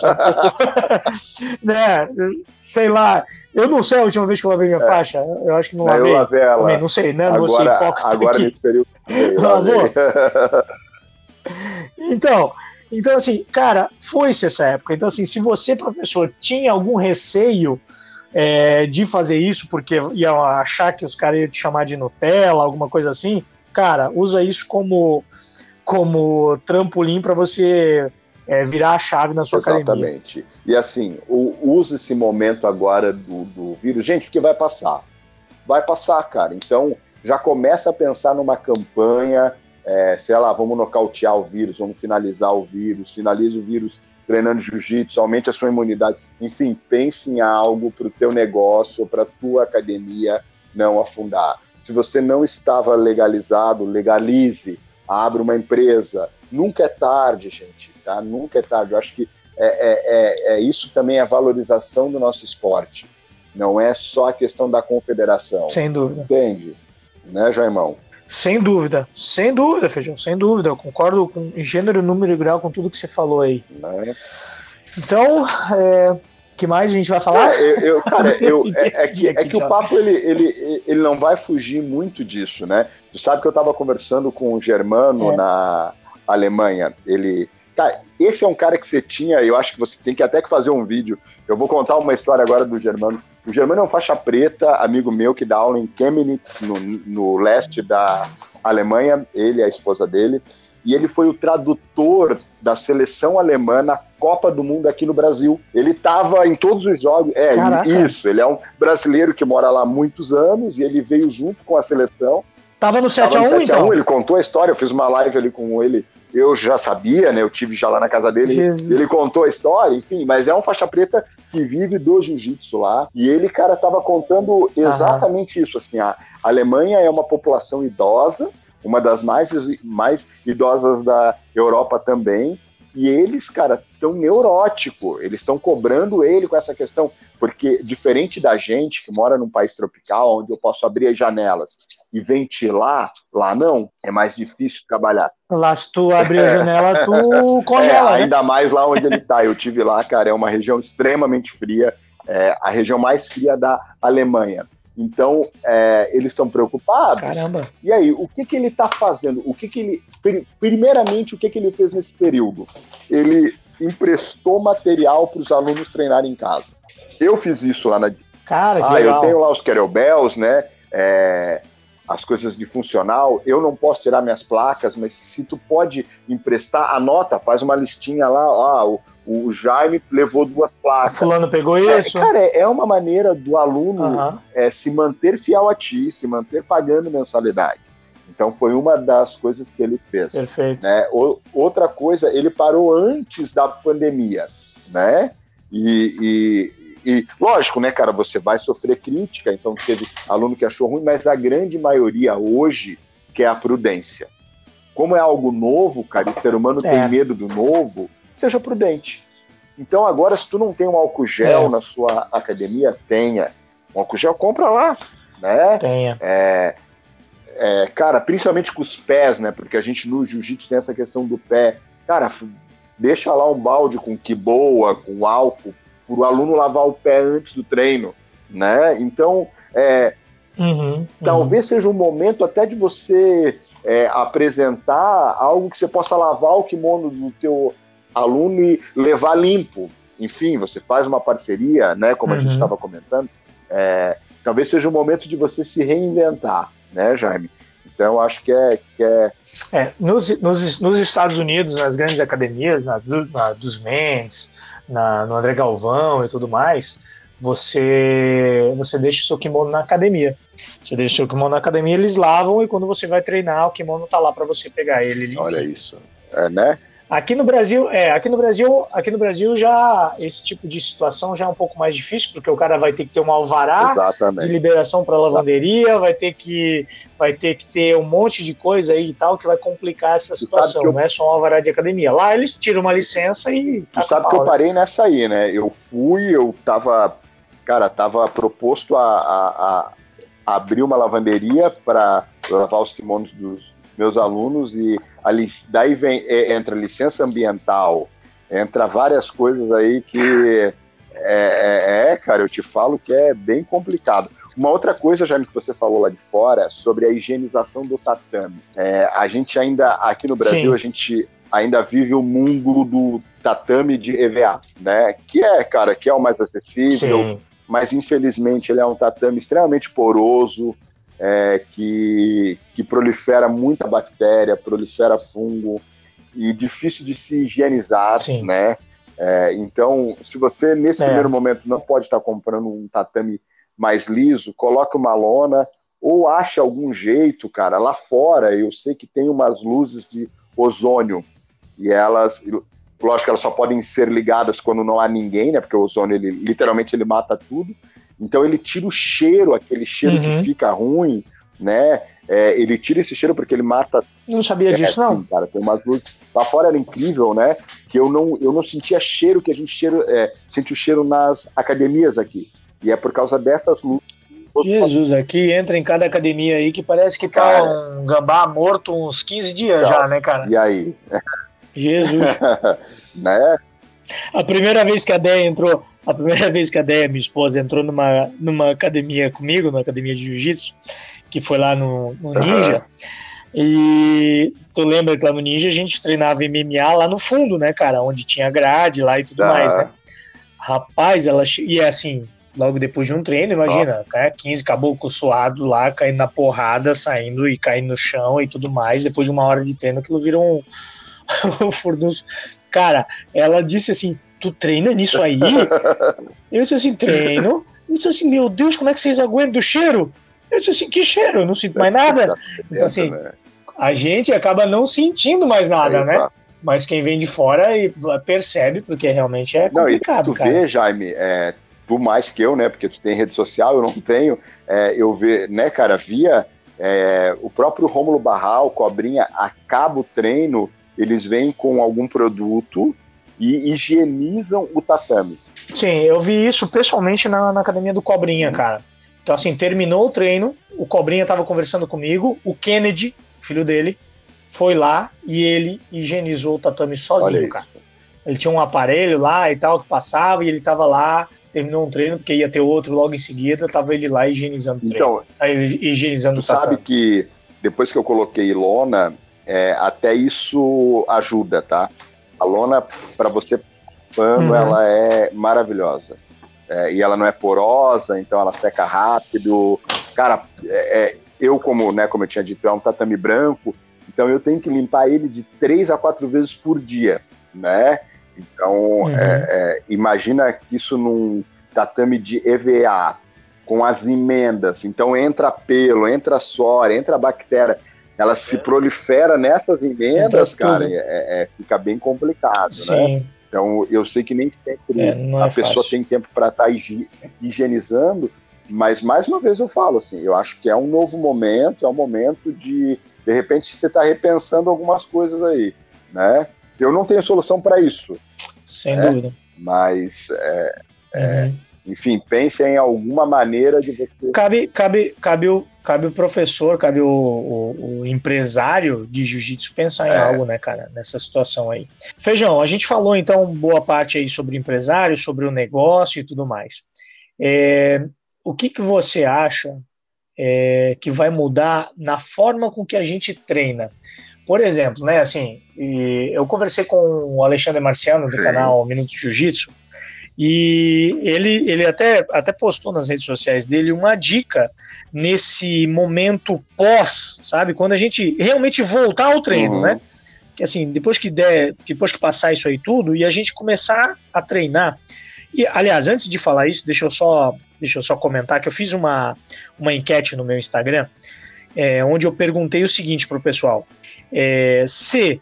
Speaker 1: né? Sei lá. Eu não sei a última vez que eu lavei minha é. faixa. Eu acho que não lavei. Eu lavei ela. Também, não sei, né? Não agora, vou ser hipócrita
Speaker 2: agora aqui. nesse período. Lavou?
Speaker 1: então, então, assim, cara, foi-se essa época. Então, assim, se você, professor, tinha algum receio é, de fazer isso, porque ia achar que os caras iam te chamar de Nutella, alguma coisa assim, cara, usa isso como, como trampolim para você é, virar a chave na sua
Speaker 2: Exatamente. academia. Exatamente. E assim, usa esse momento agora do, do vírus, gente, porque vai passar. Vai passar, cara. Então, já começa a pensar numa campanha, é, sei lá, vamos nocautear o vírus, vamos finalizar o vírus, finaliza o vírus treinando jiu-jitsu, aumente a sua imunidade. Enfim, pense em algo para o teu negócio, para a tua academia não afundar. Se você não estava legalizado, legalize, abra uma empresa. Nunca é tarde, gente, tá? Nunca é tarde. Eu acho que é, é, é, é isso também é a valorização do nosso esporte. Não é só a questão da confederação.
Speaker 1: Sem dúvida.
Speaker 2: Entende? Né, Jaimão?
Speaker 1: Sem dúvida, sem dúvida, Feijão, sem dúvida. Eu concordo com gênero, número e grau com tudo que você falou aí. É. Então, é, que mais a gente vai falar?
Speaker 2: É, eu, eu, cara, eu, é, é, que, é que o papo ele, ele, ele não vai fugir muito disso, né? Tu sabe que eu estava conversando com o Germano é. na Alemanha. Ele. Cara, esse é um cara que você tinha, eu acho que você tem que até que fazer um vídeo. Eu vou contar uma história agora do Germano o Germano é um faixa preta, amigo meu, que dá aula em Chemnitz, no, no leste da Alemanha, ele e a esposa dele, e ele foi o tradutor da seleção alemã na Copa do Mundo aqui no Brasil. Ele estava em todos os jogos. É, Caraca. isso. Ele é um brasileiro que mora lá há muitos anos e ele veio junto com a seleção.
Speaker 1: Tava no 7x1, então?
Speaker 2: Ele contou a história, eu fiz uma live ali com ele. Eu já sabia, né? Eu tive já lá na casa dele. Jesus. Ele contou a história, enfim, mas é um faixa preta que vive do jiu-jitsu lá. E ele, cara, tava contando exatamente isso. Assim, a Alemanha é uma população idosa, uma das mais, mais idosas da Europa também. E eles, cara, estão neurótico. Eles estão cobrando ele com essa questão. Porque, diferente da gente que mora num país tropical, onde eu posso abrir as janelas e ventilar, lá não, é mais difícil trabalhar.
Speaker 1: Lá, se tu abrir a janela, tu congela.
Speaker 2: É, ainda né? mais lá onde ele está. Eu tive lá, cara, é uma região extremamente fria, é a região mais fria da Alemanha. Então, é, eles estão preocupados.
Speaker 1: Caramba.
Speaker 2: E aí, o que, que ele está fazendo? O que, que ele. Primeiramente, o que, que ele fez nesse período? Ele emprestou material para os alunos treinarem em casa. Eu fiz isso lá na.
Speaker 1: Cara, que
Speaker 2: ah,
Speaker 1: legal.
Speaker 2: eu tenho lá os kettlebells, né? É, as coisas de funcional. Eu não posso tirar minhas placas, mas se tu pode emprestar, anota, faz uma listinha lá. Ó, o, o Jaime levou duas placas.
Speaker 1: Fulano pegou isso?
Speaker 2: É, cara, é uma maneira do aluno uhum. é, se manter fiel a ti, se manter pagando mensalidade. Então foi uma das coisas que ele fez.
Speaker 1: Perfeito.
Speaker 2: Né? O, outra coisa, ele parou antes da pandemia, né? E, e, e, lógico, né, cara, você vai sofrer crítica, então teve aluno que achou ruim, mas a grande maioria hoje quer a prudência. Como é algo novo, cara, o ser humano é. tem medo do novo, seja prudente. Então agora, se tu não tem um álcool gel é. na sua academia, tenha. Um álcool gel, compra lá, né?
Speaker 1: Tenha.
Speaker 2: É, é, cara, principalmente com os pés, né? Porque a gente no jiu-jitsu tem essa questão do pé. Cara, deixa lá um balde com que boa, com álcool, para o aluno lavar o pé antes do treino, né? Então, é, uhum, uhum. talvez seja um momento até de você é, apresentar algo que você possa lavar o kimono do teu aluno e levar limpo. Enfim, você faz uma parceria, né? Como uhum. a gente estava uhum. comentando. É, talvez seja um momento de você se reinventar, né, Jaime? Então, acho que é. Que é...
Speaker 1: é nos, nos, nos, Estados Unidos, nas grandes academias, na, na dos Mendes, na, no André Galvão e tudo mais, você você deixa o seu kimono na academia. Você deixa o seu kimono na academia, eles lavam e quando você vai treinar, o kimono tá lá para você pegar ele.
Speaker 2: Olha isso. É, né?
Speaker 1: Aqui no Brasil, é, aqui no Brasil, aqui no Brasil já esse tipo de situação já é um pouco mais difícil, porque o cara vai ter que ter um alvará Exatamente. de liberação para lavanderia, vai ter que vai ter que ter um monte de coisa aí e tal que vai complicar essa situação, eu... não é só um alvará de academia. Lá eles tiram uma licença e
Speaker 2: Tu tá sabe pau, que eu né? parei nessa aí, né? Eu fui, eu tava, cara, tava proposto a, a, a abrir uma lavanderia para lavar os kimonos dos meus alunos e ali, daí vem, é, entra licença ambiental, entra várias coisas aí que é, é, é, cara, eu te falo que é bem complicado. Uma outra coisa, Jaime, que você falou lá de fora, sobre a higienização do tatame. É, a gente ainda, aqui no Brasil, Sim. a gente ainda vive o mundo do tatame de EVA, né? Que é, cara, que é o mais acessível, Sim. mas infelizmente ele é um tatame extremamente poroso, é, que, que prolifera muita bactéria, prolifera fungo e difícil de se higienizar, Sim. né? É, então, se você nesse é. primeiro momento não pode estar comprando um tatame mais liso, coloque uma lona ou ache algum jeito, cara. Lá fora eu sei que tem umas luzes de ozônio e elas, lógico, elas só podem ser ligadas quando não há ninguém, né? Porque o ozônio ele literalmente ele mata tudo. Então ele tira o cheiro, aquele cheiro uhum. que fica ruim, né? É, ele tira esse cheiro porque ele mata.
Speaker 1: Não sabia disso, é, não. Sim,
Speaker 2: cara, tem umas luzes. Lá fora era incrível, né? Que eu não, eu não sentia cheiro que a gente cheiro, é, sente o cheiro nas academias aqui. E é por causa dessas luzes.
Speaker 1: Jesus, aqui entra em cada academia aí que parece que tá cara, um gambá morto uns 15 dias já, né, cara?
Speaker 2: E aí?
Speaker 1: Jesus.
Speaker 2: né?
Speaker 1: A primeira vez que a Déia entrou, a primeira vez que a Déia, minha esposa, entrou numa, numa academia comigo, numa academia de jiu-jitsu, que foi lá no, no Ninja, e tu lembra que lá no Ninja a gente treinava MMA lá no fundo, né, cara, onde tinha grade lá e tudo mais, né? Rapaz, ela e é assim, logo depois de um treino, imagina, oh. cara, 15 caboclo suado lá, caindo na porrada, saindo e caindo no chão e tudo mais, depois de uma hora de treino, aquilo virou um, um furdunço. Cara, ela disse assim: tu treina nisso aí? Eu disse assim, treino. Eu disse assim, meu Deus, como é que vocês aguentam o cheiro? Eu disse assim, que cheiro? Eu não sinto mais nada. Então, assim, a gente acaba não sentindo mais nada, né? Mas quem vem de fora percebe, porque realmente é complicado, não, tu cara.
Speaker 2: vê, Jaime, é, tu mais que eu, né? Porque tu tem rede social, eu não tenho. É, eu vejo, né, cara, via é, o próprio Rômulo Barral, Cobrinha, acaba o treino, eles vêm com algum produto e higienizam o tatame.
Speaker 1: Sim, eu vi isso pessoalmente na, na academia do Cobrinha, cara. Então, assim, terminou o treino, o Cobrinha estava conversando comigo, o Kennedy, filho dele, foi lá e ele higienizou o tatame sozinho, cara. Ele tinha um aparelho lá e tal que passava e ele estava lá, terminou um treino, porque ia ter outro logo em seguida, tava ele lá higienizando o treino. Então, aí, higienizando
Speaker 2: o tatame. sabe que depois que eu coloquei lona, é, até isso ajuda, tá? A lona, para você pano, uhum. ela é maravilhosa. É, e ela não é porosa, então ela seca rápido. Cara, é, é, eu, como, né, como eu tinha dito, é um tatame branco, então eu tenho que limpar ele de três a quatro vezes por dia, né? Então, uhum. É, é, imagina que isso num tatame de EVA, com as emendas, então entra pelo, entra suor, entra bactéria ela se prolifera nessas emendas, cara, é, é, fica bem complicado, né? Sim. né? Então, eu sei que nem sempre é, a é pessoa fácil. tem tempo para estar tá higienizando, mas mais uma vez eu falo assim, eu acho que é um novo momento, é um momento de, de repente, você está repensando algumas coisas aí, né? Eu não tenho solução para isso.
Speaker 1: Sem né? dúvida.
Speaker 2: Mas, é, é uhum. é, enfim, pense em alguma maneira de você.
Speaker 1: Cabe, cabe, cabe, o, cabe o professor, cabe o, o, o empresário de jiu-jitsu pensar em é. algo, né, cara, nessa situação aí. Feijão, a gente falou então boa parte aí sobre empresário, sobre o negócio e tudo mais. É, o que, que você acha é, que vai mudar na forma com que a gente treina? Por exemplo, né, assim, eu conversei com o Alexandre Marciano do Sim. canal Minuto Jiu-Jitsu e ele, ele até, até postou nas redes sociais dele uma dica nesse momento pós, sabe? Quando a gente realmente voltar ao treino, uhum. né? Que assim, depois que der, depois que passar isso aí tudo e a gente começar a treinar. E, aliás, antes de falar isso, deixa eu só, deixa eu só comentar que eu fiz uma, uma enquete no meu Instagram, é, onde eu perguntei o seguinte para o pessoal: é, se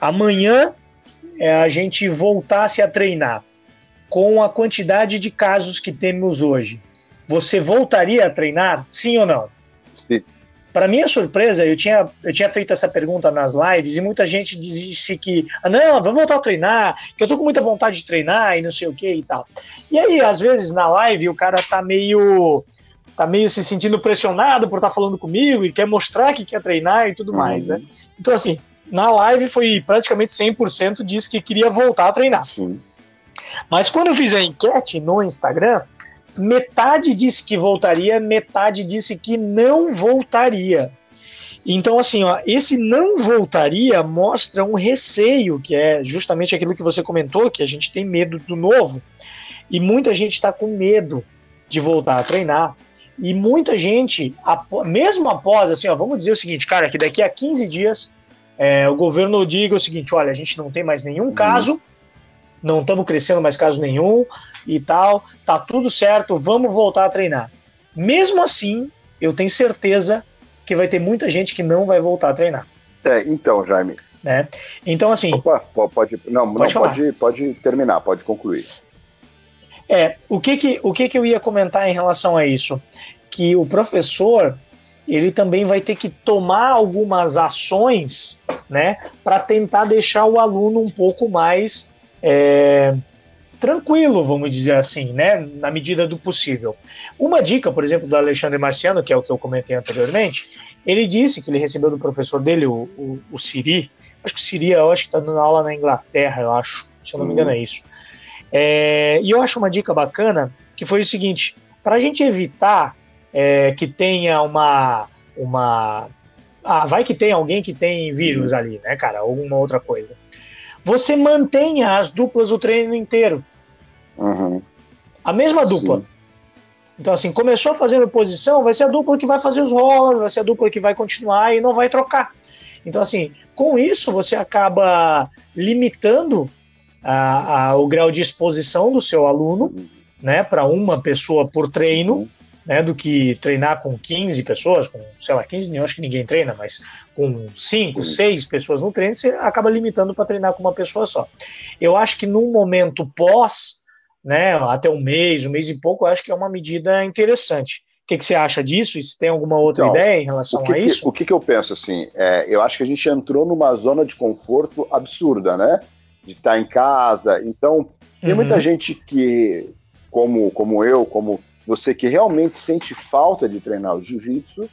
Speaker 1: amanhã é, a gente voltasse a treinar com a quantidade de casos que temos hoje, você voltaria a treinar? Sim ou não?
Speaker 2: Sim.
Speaker 1: Para minha surpresa, eu tinha, eu tinha feito essa pergunta nas lives e muita gente disse que, ah, não, vamos voltar a treinar, que eu tô com muita vontade de treinar e não sei o que e tal. E aí, às vezes, na live, o cara tá meio tá meio se sentindo pressionado por estar tá falando comigo e quer mostrar que quer treinar e tudo uhum. mais, né? Então, assim, na live foi praticamente 100% disse que queria voltar a treinar. Sim. Mas quando eu fiz a enquete no Instagram, metade disse que voltaria, metade disse que não voltaria. Então, assim, ó, esse não voltaria mostra um receio, que é justamente aquilo que você comentou, que a gente tem medo do novo. E muita gente está com medo de voltar a treinar. E muita gente, mesmo após, assim, ó, vamos dizer o seguinte, cara, que daqui a 15 dias é, o governo diga o seguinte: olha, a gente não tem mais nenhum caso, não estamos crescendo mais caso nenhum e tal, tá tudo certo, vamos voltar a treinar. Mesmo assim, eu tenho certeza que vai ter muita gente que não vai voltar a treinar.
Speaker 2: É, então, Jaime.
Speaker 1: Né? Então, assim.
Speaker 2: Opa, pode, não, pode, não pode, pode terminar, pode concluir.
Speaker 1: É, o que que, o que que eu ia comentar em relação a isso? Que o professor, ele também vai ter que tomar algumas ações, né, para tentar deixar o aluno um pouco mais é, tranquilo, vamos dizer assim, né, na medida do possível. Uma dica, por exemplo, do Alexandre Marciano, que é o que eu comentei anteriormente, ele disse que ele recebeu do professor dele, o, o, o Siri, acho que o Siri, eu acho que está dando aula na Inglaterra, eu acho, se eu não me engano é isso, é, e eu acho uma dica bacana que foi o seguinte: para a gente evitar é, que tenha uma, uma. Ah, vai que tem alguém que tem vírus ali, né, cara? Alguma outra coisa. Você mantenha as duplas o treino inteiro.
Speaker 2: Uhum.
Speaker 1: A mesma dupla. Sim. Então, assim, começou fazendo posição, vai ser a dupla que vai fazer os rolas, vai ser a dupla que vai continuar e não vai trocar. Então, assim, com isso você acaba limitando a, a, o grau de exposição do seu aluno, né, para uma pessoa por treino, né, do que treinar com 15 pessoas, com, sei lá, 15, eu acho que ninguém treina, mas com 5, 6 pessoas no treino, você acaba limitando para treinar com uma pessoa só. Eu acho que num momento pós, né, até um mês, um mês e pouco, eu acho que é uma medida interessante. O que, que você acha disso? E se tem alguma outra então, ideia em relação
Speaker 2: que
Speaker 1: a isso?
Speaker 2: o que, que eu penso assim? É, eu acho que a gente entrou numa zona de conforto absurda, né? de estar em casa. Então, tem uhum. muita gente que, como, como eu, como você, que realmente sente falta de treinar o jiu-jitsu.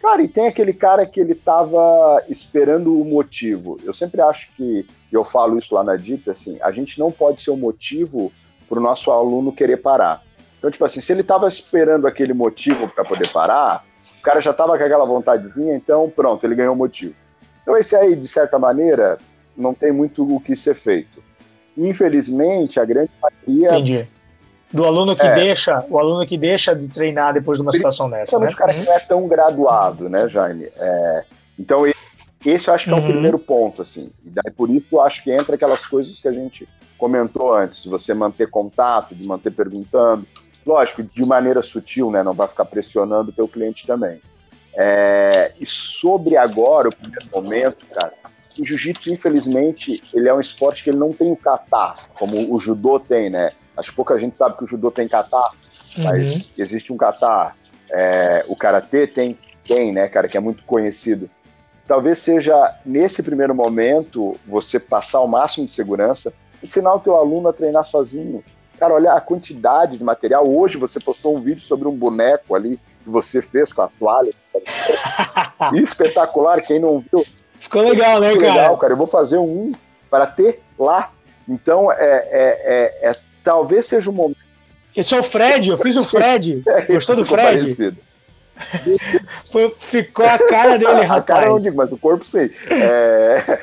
Speaker 2: Cara, e tem aquele cara que ele estava esperando o motivo. Eu sempre acho que, eu falo isso lá na DIP, assim, a gente não pode ser o motivo para o nosso aluno querer parar. Então, tipo assim, se ele estava esperando aquele motivo para poder parar, o cara já estava com aquela vontadezinha, então pronto, ele ganhou o motivo. Então, esse aí, de certa maneira, não tem muito o que ser feito. Infelizmente, a grande maioria.
Speaker 1: Entendi. Do aluno que é, deixa, o aluno que deixa de treinar depois de uma situação dessa. Né?
Speaker 2: o cara que não é tão graduado, né, Jaime? É, então, esse eu acho que é o uhum. primeiro ponto, assim. E daí por isso eu acho que entra aquelas coisas que a gente comentou antes, de você manter contato, de manter perguntando. Lógico, de maneira sutil, né? Não vai ficar pressionando o teu cliente também. É, e sobre agora, o primeiro momento, cara, o jiu-jitsu, infelizmente, ele é um esporte que ele não tem o kata, como o judô tem, né? Acho que pouca gente sabe que o judô tem kata, mas uhum. existe um kata. É, o karatê tem, tem, né, cara, que é muito conhecido. Talvez seja, nesse primeiro momento, você passar o máximo de segurança, ensinar o teu aluno a treinar sozinho. Cara, olha a quantidade de material. Hoje você postou um vídeo sobre um boneco ali que você fez com a toalha. Espetacular, quem não viu.
Speaker 1: Ficou legal, né, Ficou cara? Legal,
Speaker 2: cara. Eu vou fazer um para ter lá. Então, é, é, é, é talvez seja o momento.
Speaker 1: Esse é o Fred, eu fiz o Fred. É, Gostou do Fred? Parecido. Foi, ficou a cara dele, rapaz. A cara não digo,
Speaker 2: mas o corpo sim. É...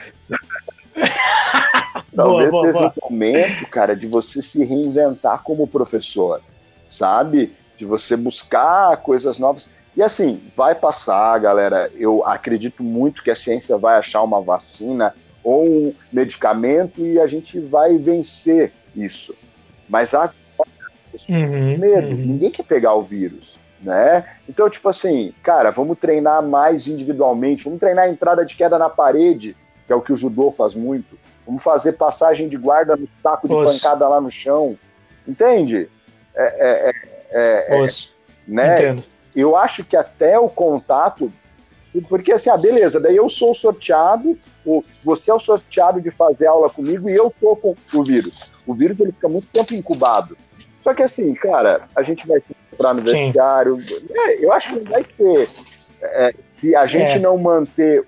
Speaker 2: Talvez boa, boa, seja o momento, cara, de você se reinventar como professor, sabe? De você buscar coisas novas. E assim, vai passar, galera. Eu acredito muito que a ciência vai achar uma vacina ou um medicamento e a gente vai vencer isso. Mas agora, uhum, medo, uhum. ninguém quer pegar o vírus né? Então, tipo assim, cara, vamos treinar mais individualmente, vamos treinar a entrada de queda na parede, que é o que o judô faz muito. Vamos fazer passagem de guarda no saco de pancada lá no chão. Entende? É, é, é, é né? Entendo. Eu acho que até o contato. Porque assim, ah, beleza, daí eu sou sorteado, você é o sorteado de fazer aula comigo e eu tô com o vírus. O vírus ele fica muito tempo incubado. Só que assim, cara, a gente vai para no vestiário. É, eu acho que não vai ter. É, se a gente é. não manter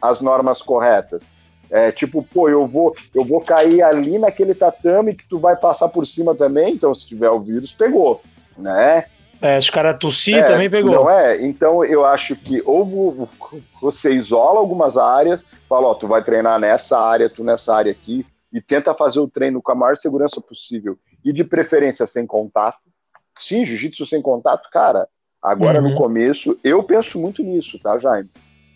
Speaker 2: as normas corretas. É, tipo, pô, eu vou, eu vou cair ali naquele tatame que tu vai passar por cima também, então se tiver o vírus, pegou, né?
Speaker 1: É, os caras tossir é, também pegou.
Speaker 2: Não é? Então eu acho que ou você isola algumas áreas, fala, ó, tu vai treinar nessa área, tu nessa área aqui, e tenta fazer o treino com a maior segurança possível, e de preferência sem contato, Sim, jiu-jitsu sem contato, cara. Agora uhum. no começo, eu penso muito nisso, tá, Jaime?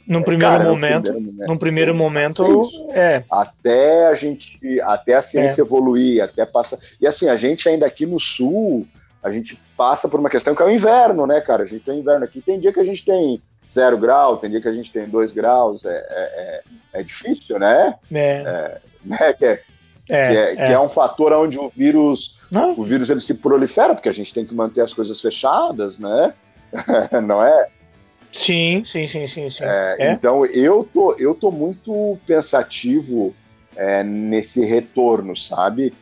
Speaker 1: No é, primeiro, cara, momento, no primeiro momento, no primeiro momento, é.
Speaker 2: Até a gente, até a ciência é. evoluir, até passar. E assim, a gente ainda aqui no sul, a gente passa por uma questão que é o inverno, né, cara? A gente tem inverno aqui. Tem dia que a gente tem zero grau, tem dia que a gente tem dois graus. É, é, é, é difícil, né? É. é né? Que é, é, que, é, que é. um fator onde o vírus, Não. o vírus ele se prolifera, porque a gente tem que manter as coisas fechadas, né? Não é?
Speaker 1: Sim, sim, sim, sim, sim.
Speaker 2: Então eu tô, eu tô muito pensativo nesse retorno, sabe?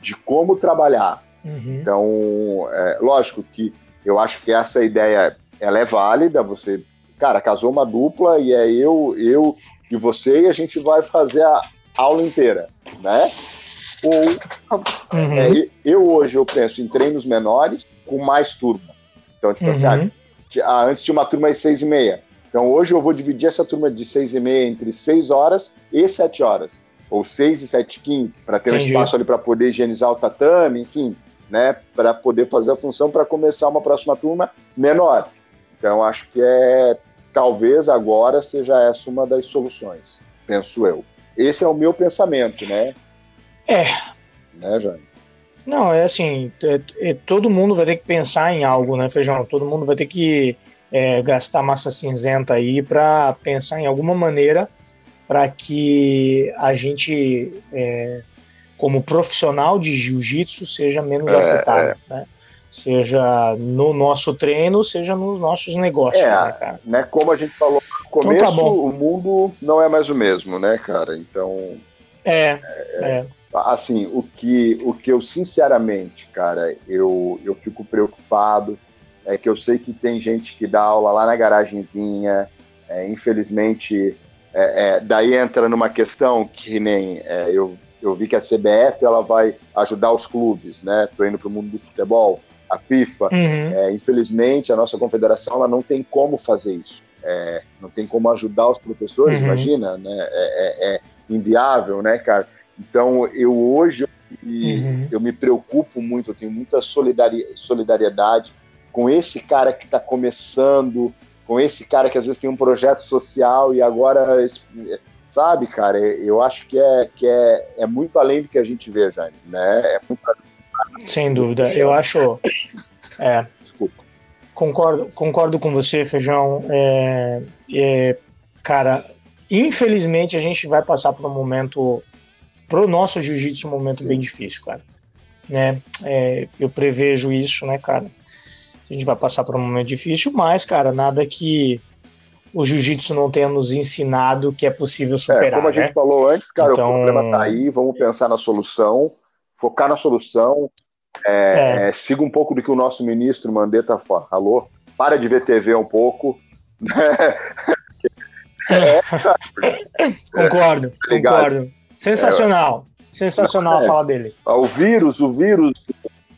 Speaker 2: De como trabalhar. Uhum. Então, é, lógico que eu acho que essa ideia ela é válida. Você, cara, casou uma dupla e é eu, eu e você e a gente vai fazer a, aula inteira, né? Ou uhum. é, eu hoje eu penso em treinos menores com mais turma. Então, tipo assim, uhum. assim, ah, antes tinha uma turma de seis e meia. Então hoje eu vou dividir essa turma de seis e meia entre seis horas e sete horas. Ou seis e sete e quinze, para ter Entendi. um espaço ali para poder higienizar o tatame, enfim, né? Para poder fazer a função para começar uma próxima turma menor. Então acho que é talvez agora seja essa uma das soluções, penso eu. Esse é o meu pensamento, né?
Speaker 1: É.
Speaker 2: Né, Jane?
Speaker 1: Não, é assim, é, é, todo mundo vai ter que pensar em algo, né, Feijão? Todo mundo vai ter que é, gastar massa cinzenta aí para pensar em alguma maneira para que a gente, é, como profissional de jiu-jitsu, seja menos é, afetado, é. né? Seja no nosso treino, seja nos nossos negócios, né, cara?
Speaker 2: Né, como a gente falou começo, então tá o mundo não é mais o mesmo, né, cara? Então.
Speaker 1: É, é, é.
Speaker 2: Assim, o que, o que eu, sinceramente, cara, eu, eu fico preocupado é que eu sei que tem gente que dá aula lá na garagenzinha, é, infelizmente, é, é daí entra numa questão que nem é, eu, eu vi que a CBF ela vai ajudar os clubes, né? Tô indo para o mundo do futebol, a FIFA. Uhum. É, infelizmente, a nossa confederação ela não tem como fazer isso é, não tem como ajudar os professores, uhum. imagina, né? É, é, é, inviável, né, cara? Então, eu hoje uhum. eu me preocupo muito, eu tenho muita solidariedade com esse cara que está começando, com esse cara que às vezes tem um projeto social e agora, sabe, cara, eu acho que é, que é, é muito além do que a gente vê, Jane, né? É muito
Speaker 1: Sem dúvida, eu acho. É, Desculpa. Concordo, concordo com você, Feijão. É, é, cara, infelizmente a gente vai passar por um momento, pro nosso jiu-jitsu, um momento Sim. bem difícil, cara. Né? É, eu prevejo isso, né, cara? A gente vai passar por um momento difícil, mas, cara, nada que o jiu-jitsu não tenha nos ensinado que é possível superar. É,
Speaker 2: como a
Speaker 1: né?
Speaker 2: gente falou antes, cara, então... o problema está aí, vamos pensar na solução, focar na solução, é, é. siga um pouco do que o nosso ministro Mandetta falou, para de ver TV um pouco.
Speaker 1: É, concordo, tá concordo. Sensacional, sensacional a fala dele.
Speaker 2: O vírus, o vírus,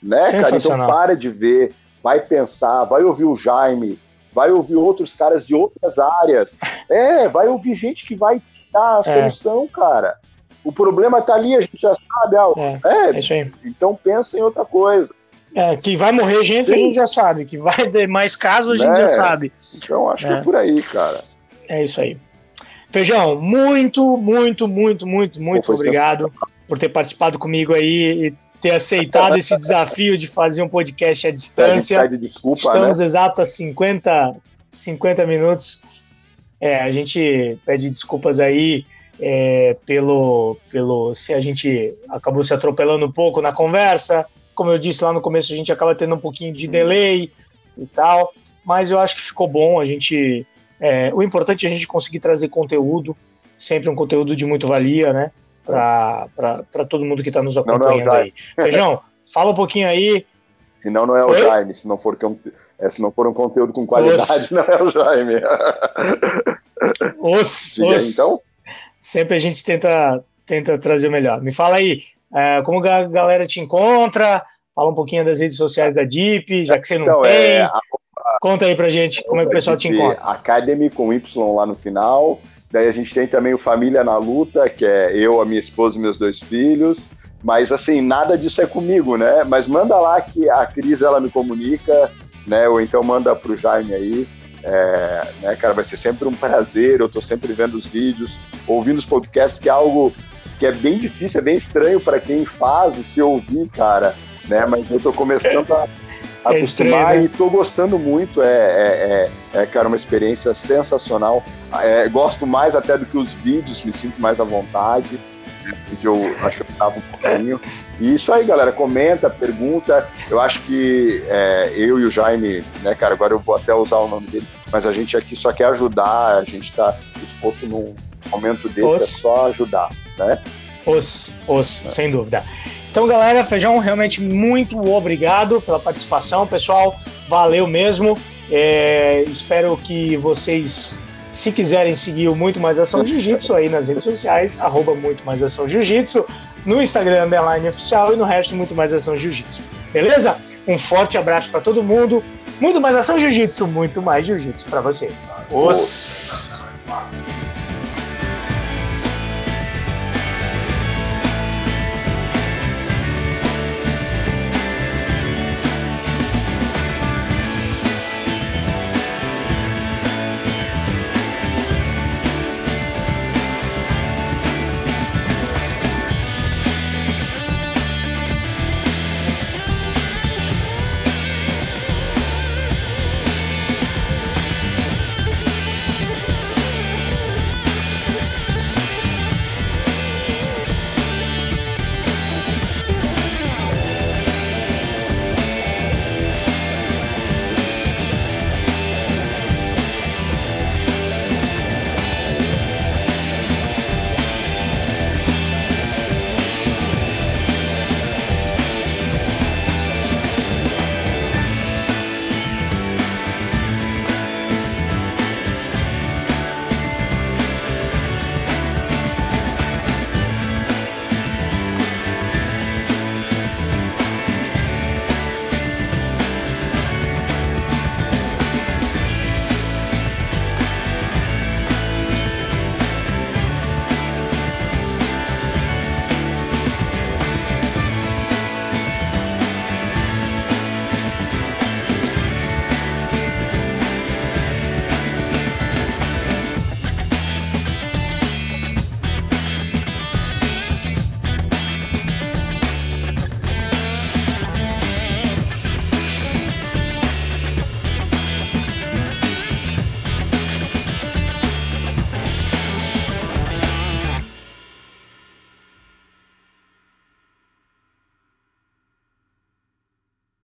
Speaker 2: né, cara? Então para de ver, vai pensar, vai ouvir o Jaime, vai ouvir outros caras de outras áreas. É, vai ouvir gente que vai dar a é. solução, cara. O problema tá ali, a gente já sabe. Ah, é, é, isso aí. Então pensa em outra coisa.
Speaker 1: É, que vai morrer gente, Sim. a gente já sabe. Que vai ter mais casos, a gente já é. sabe.
Speaker 2: Então acho que é, é por aí, cara.
Speaker 1: É isso aí. Feijão, muito, muito, muito, muito, muito Pô, obrigado por ter participado comigo aí e ter aceitado esse desafio de fazer um podcast à distância.
Speaker 2: A desculpa,
Speaker 1: Estamos
Speaker 2: né?
Speaker 1: exato a 50, 50 minutos. É, a gente pede desculpas aí é, pelo, pelo se a gente acabou se atropelando um pouco na conversa. Como eu disse lá no começo, a gente acaba tendo um pouquinho de delay e tal, mas eu acho que ficou bom. A gente, é, o importante é a gente conseguir trazer conteúdo, sempre um conteúdo de muito valia, né? Para todo mundo que está nos acompanhando não, não é aí. Feijão, fala um pouquinho aí.
Speaker 2: Senão não é o Oi? Jaime, se não, for, é, se não for um conteúdo com qualidade, os... não é o Jaime.
Speaker 1: Os, os... Então? Sempre a gente tenta, tenta trazer o melhor. Me fala aí, é, como a galera te encontra, fala um pouquinho das redes sociais da DIP, já que você não então, tem. É, a... Conta aí pra gente como é que o pessoal te encontra.
Speaker 2: Academy com Y lá no final. Daí a gente tem também o Família na Luta, que é eu, a minha esposa e meus dois filhos. Mas assim, nada disso é comigo, né? Mas manda lá que a Cris ela me comunica, né? Ou então manda pro Jaime aí. É, né, cara, vai ser sempre um prazer. Eu tô sempre vendo os vídeos, ouvindo os podcasts, que é algo que é bem difícil, é bem estranho para quem faz e se ouvir, cara. Né? Mas eu tô começando a é acostumar né? e tô gostando muito. É, é, é, é, cara, uma experiência sensacional. É, gosto mais até do que os vídeos, me sinto mais à vontade. Porque eu acho que eu tava um pouquinho. E isso aí, galera, comenta, pergunta. Eu acho que é, eu e o Jaime, né, cara, agora eu vou até usar o nome dele, mas a gente aqui só quer ajudar, a gente está disposto num momento desse, é só ajudar, né?
Speaker 1: Os, os, é. sem dúvida. Então, galera, Feijão, realmente muito obrigado pela participação, pessoal. Valeu mesmo. É, espero que vocês, se quiserem seguir o Muito Mais Ação Jiu-Jitsu aí nas redes sociais, arroba Muito Mais Ação Jiu-Jitsu, no Instagram, underline oficial e no resto Muito Mais Ação Jiu-Jitsu. Beleza? Um forte abraço para todo mundo. Muito mais ação jiu-jitsu, muito mais jiu-jitsu para você. Os...